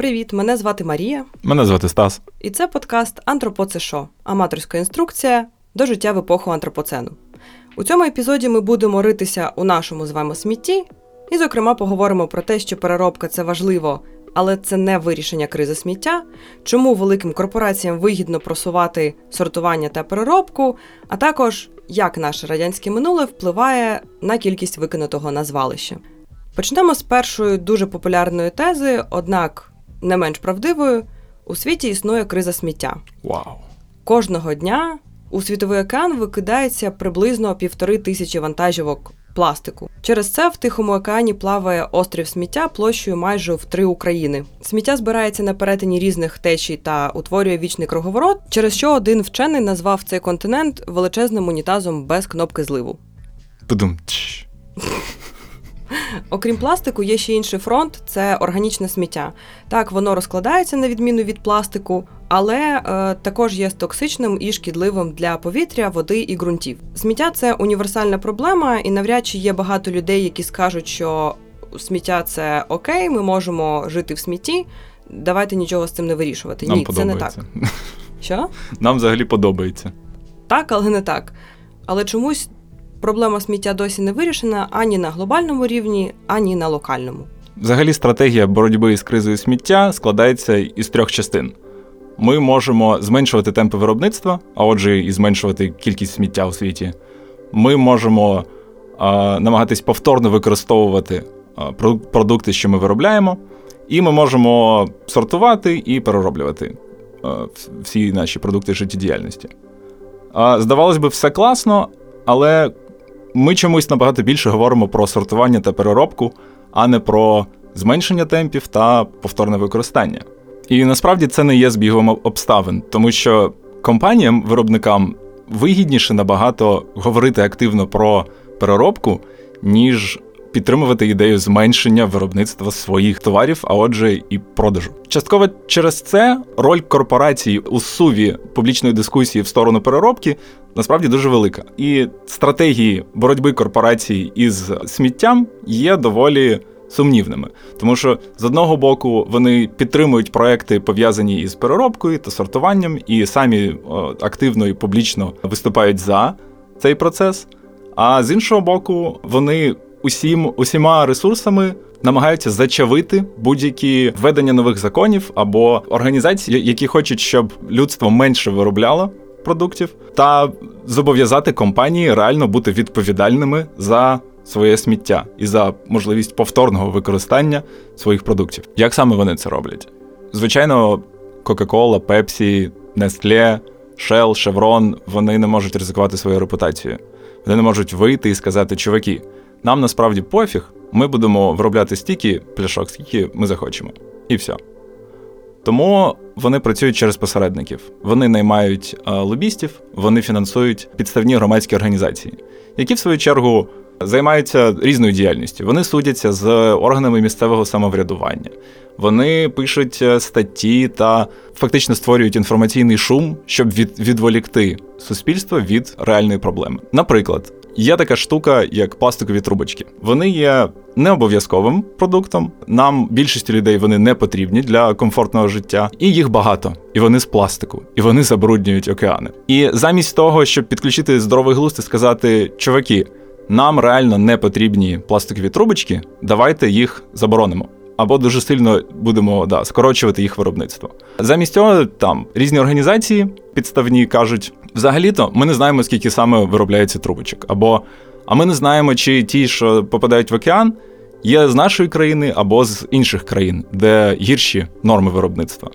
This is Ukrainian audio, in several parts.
Привіт, мене звати Марія, Мене звати Стас. і це подкаст Антропо це що? Аматорська інструкція до життя в епоху антропоцену. У цьому епізоді ми будемо ритися у нашому з вами смітті, і, зокрема, поговоримо про те, що переробка це важливо, але це не вирішення кризи сміття, чому великим корпораціям вигідно просувати сортування та переробку, а також як наше радянське минуле впливає на кількість викинутого на звалище. Почнемо з першої дуже популярної тези, однак не менш правдивою: у світі існує криза сміття. Вау. Кожного дня у світовий океан викидається приблизно півтори тисячі вантажівок пластику. Через це в Тихому океані плаває острів сміття площею майже в три України. Сміття збирається на перетині різних течій та утворює вічний круговорот, через що один вчений назвав цей континент величезним унітазом без кнопки зливу. Подум. Окрім пластику, є ще інший фронт це органічне сміття. Так, воно розкладається на відміну від пластику, але е, також є токсичним і шкідливим для повітря, води і ґрунтів. Сміття це універсальна проблема, і навряд чи є багато людей, які скажуть, що сміття це окей, ми можемо жити в смітті. Давайте нічого з цим не вирішувати. Нам Ні, це не так. Що? Нам взагалі подобається. Так, але не так. Але чомусь проблема сміття досі не вирішена ані на глобальному рівні, ані на локальному. Взагалі, стратегія боротьби з кризою сміття складається із трьох частин. Ми можемо зменшувати темпи виробництва, а отже, і зменшувати кількість сміття у світі. Ми можемо а, намагатись повторно використовувати а, продукти, що ми виробляємо, і ми можемо сортувати і перероблювати а, всі наші продукти життєдіяльності. Здавалось би, все класно, але ми чомусь набагато більше говоримо про сортування та переробку, а не про зменшення темпів та повторне використання. І насправді це не є збігом обставин, тому що компаніям, виробникам вигідніше набагато говорити активно про переробку, ніж підтримувати ідею зменшення виробництва своїх товарів, а отже, і продажу. Частково через це роль корпорацій у суві публічної дискусії в сторону переробки насправді дуже велика. І стратегії боротьби корпорацій із сміттям є доволі сумнівними, тому що з одного боку вони підтримують проекти, пов'язані із переробкою та сортуванням, і самі о, активно і публічно виступають за цей процес. А з іншого боку, вони усім усіма ресурсами намагаються зачавити будь-які введення нових законів або організацій, які хочуть, щоб людство менше виробляло продуктів, та зобов'язати компанії реально бути відповідальними за своє сміття і за можливість повторного використання своїх продуктів. Як саме вони це роблять? Звичайно, Coca-Cola, Pepsi, Nestle, Shell, Chevron, вони не можуть ризикувати своєю репутацією. Вони не можуть вийти і сказати, чуваки, нам насправді пофіг, ми будемо виробляти стільки пляшок, скільки ми захочемо. І все. Тому вони працюють через посередників. Вони наймають е, лобістів, вони фінансують підставні громадські організації, які в свою чергу займаються різною діяльністю. Вони судяться з органами місцевого самоврядування. Вони пишуть е, статті та фактично створюють інформаційний шум, щоб від, відволікти суспільство від реальної проблеми. Наприклад, є така штука, як пластикові трубочки. Вони є не обов'язковим продуктом. Нам більшості людей вони не потрібні для комфортного життя, і їх багато, і вони з пластику, і вони забруднюють океани. І замість того, щоб підключити здоровий глузд і сказати, чуваки, нам реально не потрібні пластикові трубочки, давайте їх заборонимо. Або дуже сильно будемо да, скорочувати їх виробництво. Замість цього там різні організації підставні кажуть: взагалі-то ми не знаємо, скільки саме виробляється трубочок. Або а ми не знаємо, чи ті, що попадають в океан, є з нашої країни або з інших країн, де гірші норми виробництва.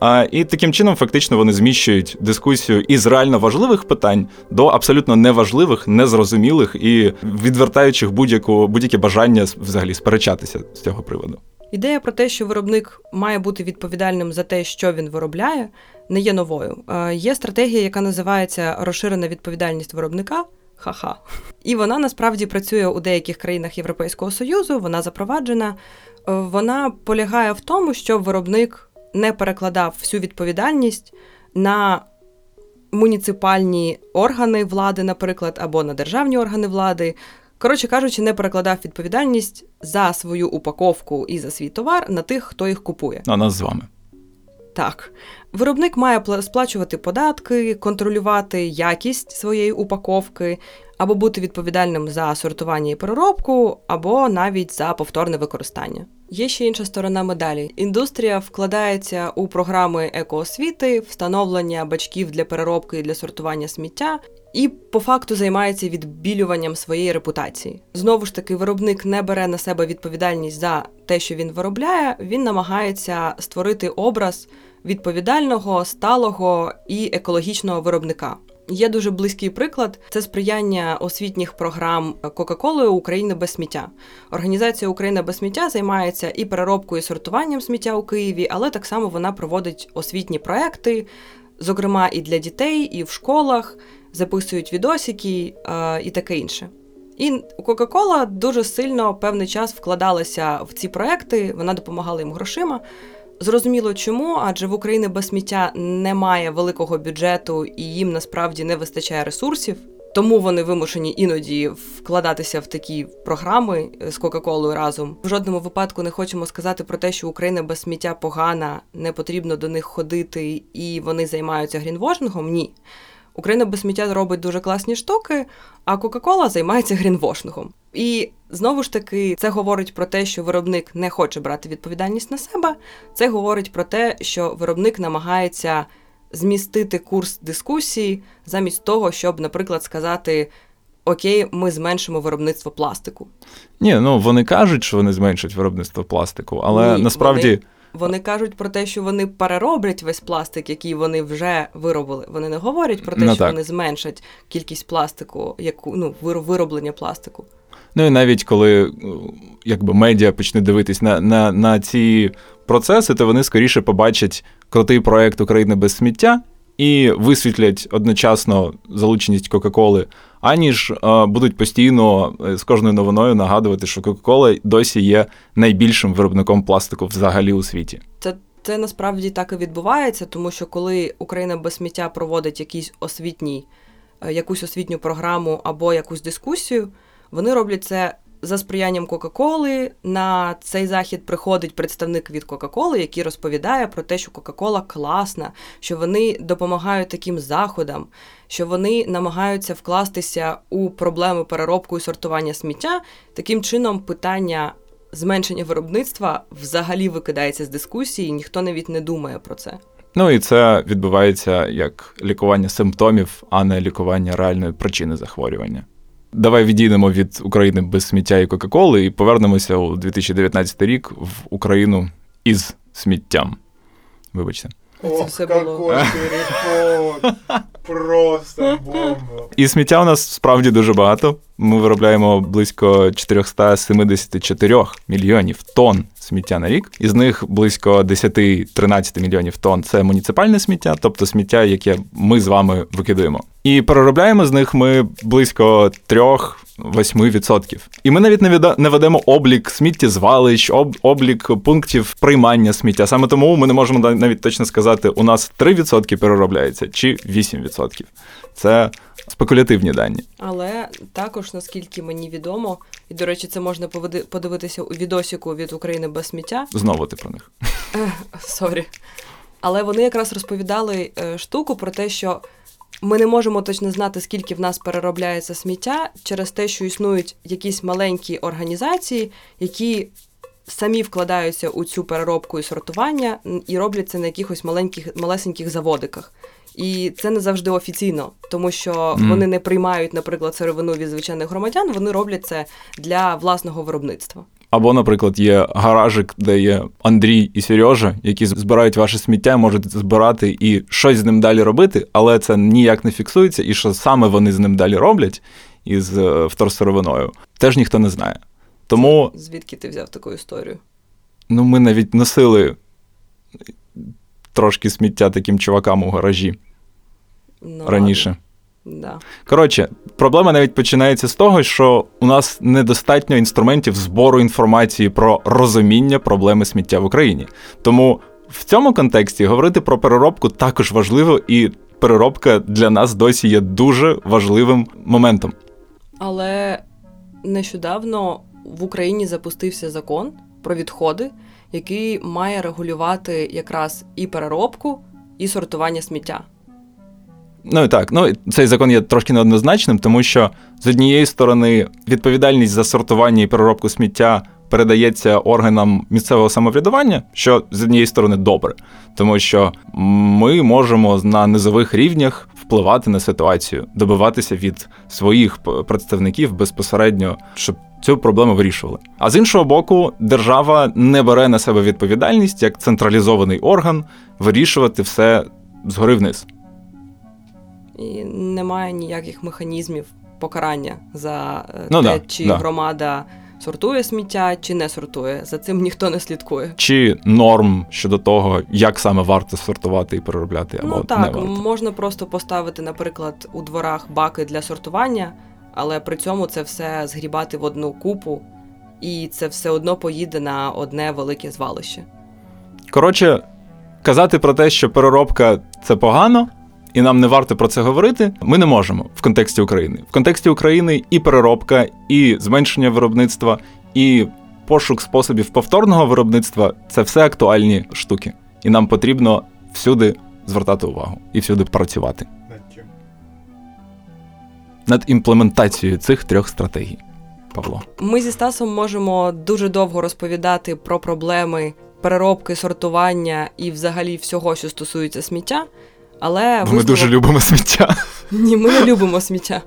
А, і таким чином, фактично, вони зміщують дискусію із реально важливих питань до абсолютно неважливих, незрозумілих і відвертаючих будь-яке бажання взагалі сперечатися з цього приводу. Ідея про те, що виробник має бути відповідальним за те, що він виробляє, не є новою. Е, Є стратегія, яка називається розширена відповідальність виробника. Ха-ха. І вона насправді працює у деяких країнах Європейського Союзу, вона запроваджена. Е, Вона полягає в тому, щоб виробник не перекладав всю відповідальність на муніципальні органи влади, наприклад, або на державні органи влади, Коротше кажучи, не перекладав відповідальність за свою упаковку і за свій товар на тих, хто їх купує. На нас з вами. Так, виробник має пла- сплачувати податки, контролювати якість своєї упаковки, або бути відповідальним за сортування і переробку, або навіть за повторне використання. Є ще інша сторона медалі. Індустрія вкладається у програми екоосвіти, встановлення бачків для переробки і для сортування сміття. І по факту займається відбілюванням своєї репутації. Знову ж таки, виробник не бере на себе відповідальність за те, що він виробляє. Він намагається створити образ відповідального, сталого і екологічного виробника. Є дуже близький приклад це сприяння освітніх програм Кока-Коли України без сміття. Організація Україна без сміття займається і переробкою і сортуванням сміття у Києві, але так само вона проводить освітні проекти, зокрема і для дітей, і в школах, записують відосики е, і таке інше. І Кока-Кола дуже сильно певний час вкладалася в ці проекти, вона допомагала їм грошима. Зрозуміло, чому, адже в Україні без сміття немає великого бюджету і їм насправді не вистачає ресурсів. Тому вони вимушені іноді вкладатися в такі програми з Кока-Колою разом. В жодному випадку не хочемо сказати про те, що Україна без сміття погана, не потрібно до них ходити і вони займаються грінвошингом. Ні. Україна без сміття робить дуже класні штуки, а Кока-Кола займається грінвошингом. І знову ж таки, це говорить про те, що виробник не хоче брати відповідальність на себе. Це говорить про те, що виробник намагається змістити курс дискусії замість того, щоб, наприклад, сказати. Окей, ми зменшимо виробництво пластику. Ні, ну вони кажуть, що вони зменшать виробництво пластику, але Ні, насправді. Вони, вони кажуть про те, що вони перероблять весь пластик, який вони вже виробили. Вони не говорять про те, Ну, що так. вони зменшать кількість пластику, яку ну вир- вироблення пластику. Ну і навіть коли е, якби медіа почне дивитись на, на, на ці процеси, то вони скоріше побачать крутий проект України без сміття і висвітлять одночасно залученість Кока-Коли, аніж е, будуть постійно е, з кожною новиною нагадувати, що Кока-Кола досі є найбільшим виробником пластику взагалі у світі. Це, це насправді так і відбувається, тому що коли Україна без сміття проводить якийсь освітній, е, якусь освітню програму або якусь дискусію, вони роблять це за сприянням Кока-Коли. На цей захід приходить представник від Кока-Коли, який розповідає про те, що Кока-Кола класна, що вони допомагають таким заходам, що вони намагаються вкластися у проблеми переробку і сортування сміття. Таким чином, питання зменшення виробництва взагалі викидається з дискусії, ніхто навіть не думає про це. Ну і це відбувається як лікування симптомів, а не лікування реальної причини захворювання. Давай відійдемо від України без сміття і Кока-Коли і повернемося у 2019 рік в Україну із сміттям. Вибачте. Ох, все було. переход! Просто бомба. І сміття у нас справді дуже багато. Ми виробляємо близько 474 мільйонів тонн сміття на рік. Із них близько 10-13 мільйонів тонн це муніципальне сміття, тобто сміття, яке ми з вами викидаємо. І переробляємо з них ми близько 3-8%. І ми навіть не віда- не ведемо облік сміттєзвалищ, об- облік пунктів приймання сміття. Саме тому ми не можемо на- навіть точно сказати, у нас 3% переробляється чи 8%. Це спекулятивні дані. Але також, наскільки мені відомо, і до речі, це можна подивитися у відосіку від України без сміття. Знову ти про них. Sorry. Але вони якраз розповідали е, штуку про те, що ми не можемо точно знати, скільки в нас переробляється сміття через те, що існують якісь маленькі організації, які самі вкладаються у цю переробку і сортування і роблять це на якихось маленьких малесеньких заводиках. І це не завжди офіційно, тому що Мгм. вони не приймають, наприклад, сировину від звичайних громадян, вони роблять це для власного виробництва. Або, наприклад, є гаражик, де є Андрій і Сережа, які збирають ваше сміття, можуть збирати і щось з ним далі робити, але це ніяк не фіксується, і що саме вони з ним далі роблять із е, вторсировиною, теж ніхто не знає. Тому Звідки ти взяв таку історію? ну, ми навіть носили трошки сміття таким чувакам у гаражі Ну, раніше. ладно. Да. Коротше, проблема навіть починається з того, що у нас недостатньо інструментів збору інформації про розуміння проблеми сміття в Україні. Тому в цьому контексті говорити про переробку також важливо, і переробка для нас досі є дуже важливим моментом. Але нещодавно в Україні запустився закон про відходи, який має регулювати якраз і переробку, і сортування сміття. Ну і так, ну цей закон є трошки неоднозначним, тому що з однієї сторони відповідальність за сортування і переробку сміття передається органам місцевого самоврядування, що з однієї сторони добре, тому що ми можемо на низових рівнях впливати на ситуацію, добиватися від своїх представників безпосередньо, щоб цю проблему вирішували. А з іншого боку, держава не бере на себе відповідальність як централізований орган вирішувати все згори вниз. І немає ніяких механізмів покарання за е, Ну те, да, чи да. громада сортує сміття, чи не сортує. За цим ніхто не слідкує. Чи норм щодо того, як саме варто сортувати і переробляти, або ну не так, варто. можна просто поставити, наприклад, у дворах баки для сортування, але при цьому це все згрібати в одну купу, і це все одно поїде на одне велике звалище. Коротше, казати про те, що переробка це погано, і нам не варто про це говорити, ми не можемо в контексті України. В контексті України і переробка, і зменшення виробництва, і пошук способів повторного виробництва це все актуальні штуки. І нам потрібно всюди звертати увагу і всюди працювати Над чим? над імплементацією цих трьох стратегій. Павло. Ми зі Стасом можемо дуже довго розповідати про проблеми переробки, сортування і взагалі всього, що стосується сміття. Але Бо ми дуже любимо сміття. Ні, ми не любимо сміття.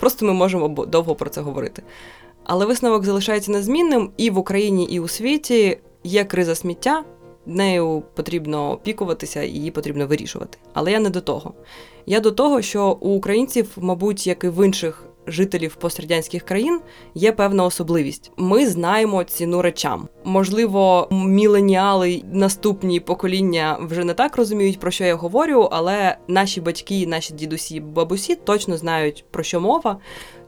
Просто ми можемо довго про це говорити. Але висновок залишається незмінним і в Україні, і у світі є криза сміття, нею потрібно опікуватися і її потрібно вирішувати. Але я не до того. Я до того, що у українців, мабуть, як і в інших жителів пострадянських країн, є певна особливість. Ми знаємо ціну речам. Можливо, міленіали, наступні покоління вже не так розуміють, про що я говорю, але наші батьки, наші дідусі, бабусі точно знають про що мова,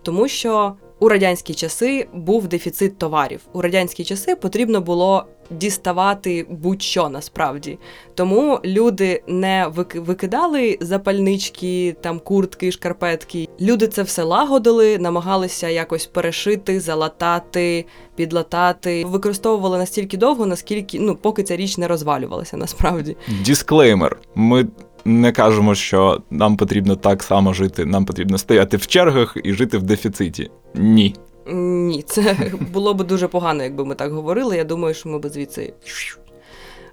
тому що у радянські часи був дефіцит товарів. У радянські часи потрібно було діставати будь-що насправді. Тому люди не викидали запальнички, там куртки, шкарпетки. Люди це все лагодили, намагалися якось перешити, залатати, підлатати. Використовували настільки довго, наскільки ну поки ця річ не розвалювалася насправді. Дисклеймер. Ми не кажемо, що нам потрібно так само жити. Нам потрібно стояти в чергах і жити в дефіциті. Ні. Ні, це було б дуже погано, якби ми так говорили. Я думаю, що ми б звідси.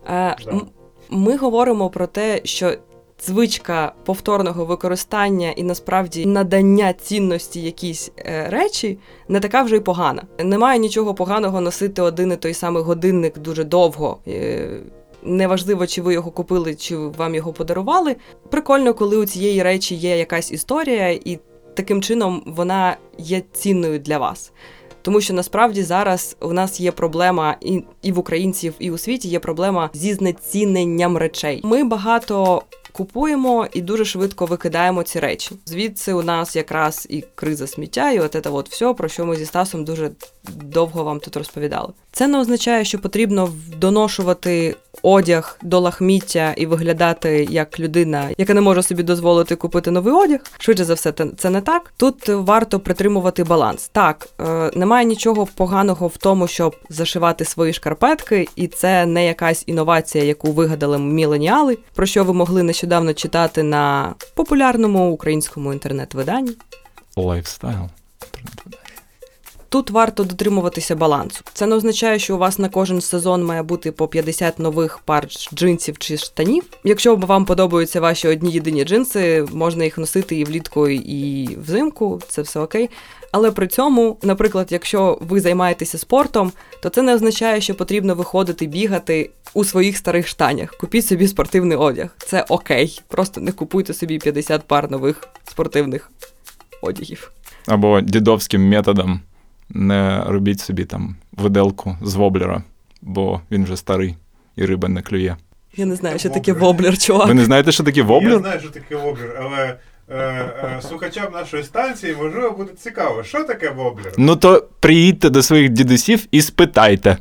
Е, Ми говоримо про те, що звичка повторного використання і насправді надання цінності якійсь е, речі не така вже й погана. Немає нічого поганого носити один і той самий годинник дуже довго. Неважливо, чи ви його купили, чи вам його подарували. Прикольно, коли у цієї речі є якась історія, і таким чином вона є цінною для вас. Тому що насправді зараз у нас є проблема і, і в українців, і у світі є проблема зі знеціненням речей. Ми багато купуємо і дуже швидко викидаємо ці речі. Звідси у нас якраз і криза сміття, і от це от все, про що ми зі Стасом дуже довго вам тут розповідали. Це не означає, що потрібно доношувати одяг до лахміття і виглядати як людина, яка не може собі дозволити купити новий одяг. Швидше за все, це не так. Тут варто притримувати баланс. Так, е, немає нічого поганого в тому, щоб зашивати свої шкарпетки, і це не якась інновація, яку вигадали міленіали, про що ви могли нещодавно читати на популярному українському інтернет-виданні. Lifestyle. Тут варто дотримуватися балансу. Це не означає, що у вас на кожен сезон має бути по 50 нових пар джинсів чи штанів. Якщо вам подобаються ваші одні єдині джинси, можна їх носити і влітку, і взимку, це все окей. Але при цьому, наприклад, якщо ви займаєтеся спортом, то це не означає, що потрібно виходити бігати у своїх старих штанях. Купіть собі спортивний одяг. Це окей. Просто не купуйте собі 50 пар нових спортивних одягів. Або дідовським методом не робіть собі там виделку з воблера, бо він вже старий і риба не клює. Я не знаю, що таке Воблер. чувак. Ви не знаєте, що таке Я воблер? знаю, що таке воблер, але е, е, слухачам нашої станції можливо буде цікаво, що таке воблер? Ну то приїдьте до своїх дідусів і спитайте.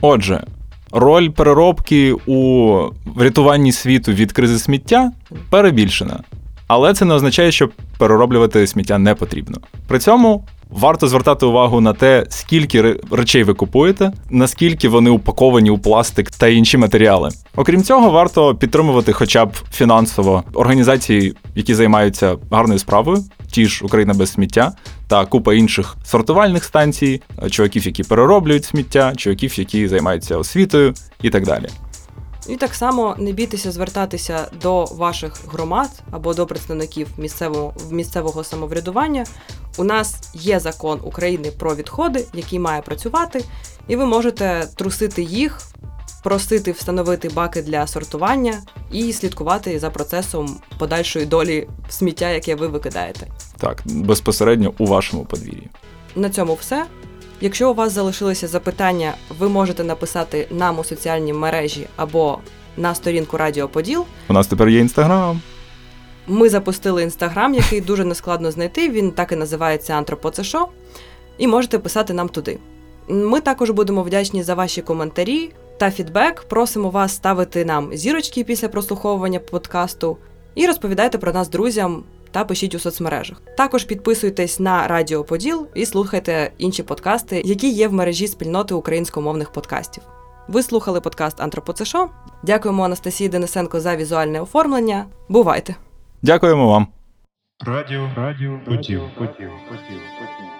Отже, роль переробки у врятуванні світу від кризи сміття перебільшена. Але це не означає, що перероблювати сміття не потрібно. При цьому Варто звертати увагу на те, скільки речей ви купуєте, наскільки вони упаковані у пластик та інші матеріали. Окрім цього, варто підтримувати хоча б фінансово організації, які займаються гарною справою, ті ж Україна без сміття та купа інших сортувальних станцій, чуваків, які перероблюють сміття, чуваків, які займаються освітою і так далі. І так само не бійтеся звертатися до ваших громад або до представників місцевого місцевого самоврядування. У нас є закон України про відходи, який має працювати, і ви можете трусити їх, просити встановити баки для сортування і слідкувати за процесом подальшої долі сміття, яке ви викидаєте. Так, безпосередньо у вашому подвір'ї. На цьому все. Якщо у вас залишилися запитання, ви можете написати нам у соціальній мережі або на сторінку Радіо Поділ. У нас тепер є інстаграм. Ми запустили інстаграм, який дуже нескладно знайти. Він так і називається Антропоцешо. І можете писати нам туди. Ми також будемо вдячні за ваші коментарі та фідбек. Просимо вас ставити нам зірочки після прослуховування подкасту і розповідайте про нас друзям та пишіть у соцмережах. Також підписуйтесь на Радіо Поділ і слухайте інші подкасти, які є в мережі спільноти українськомовних подкастів. Ви слухали подкаст Антропоцешо. Дякуємо Анастасії Денисенко за візуальне оформлення. Бувайте! Дякуємо вам. Радіо, радіо, поділ, поділ, поділ, поділ.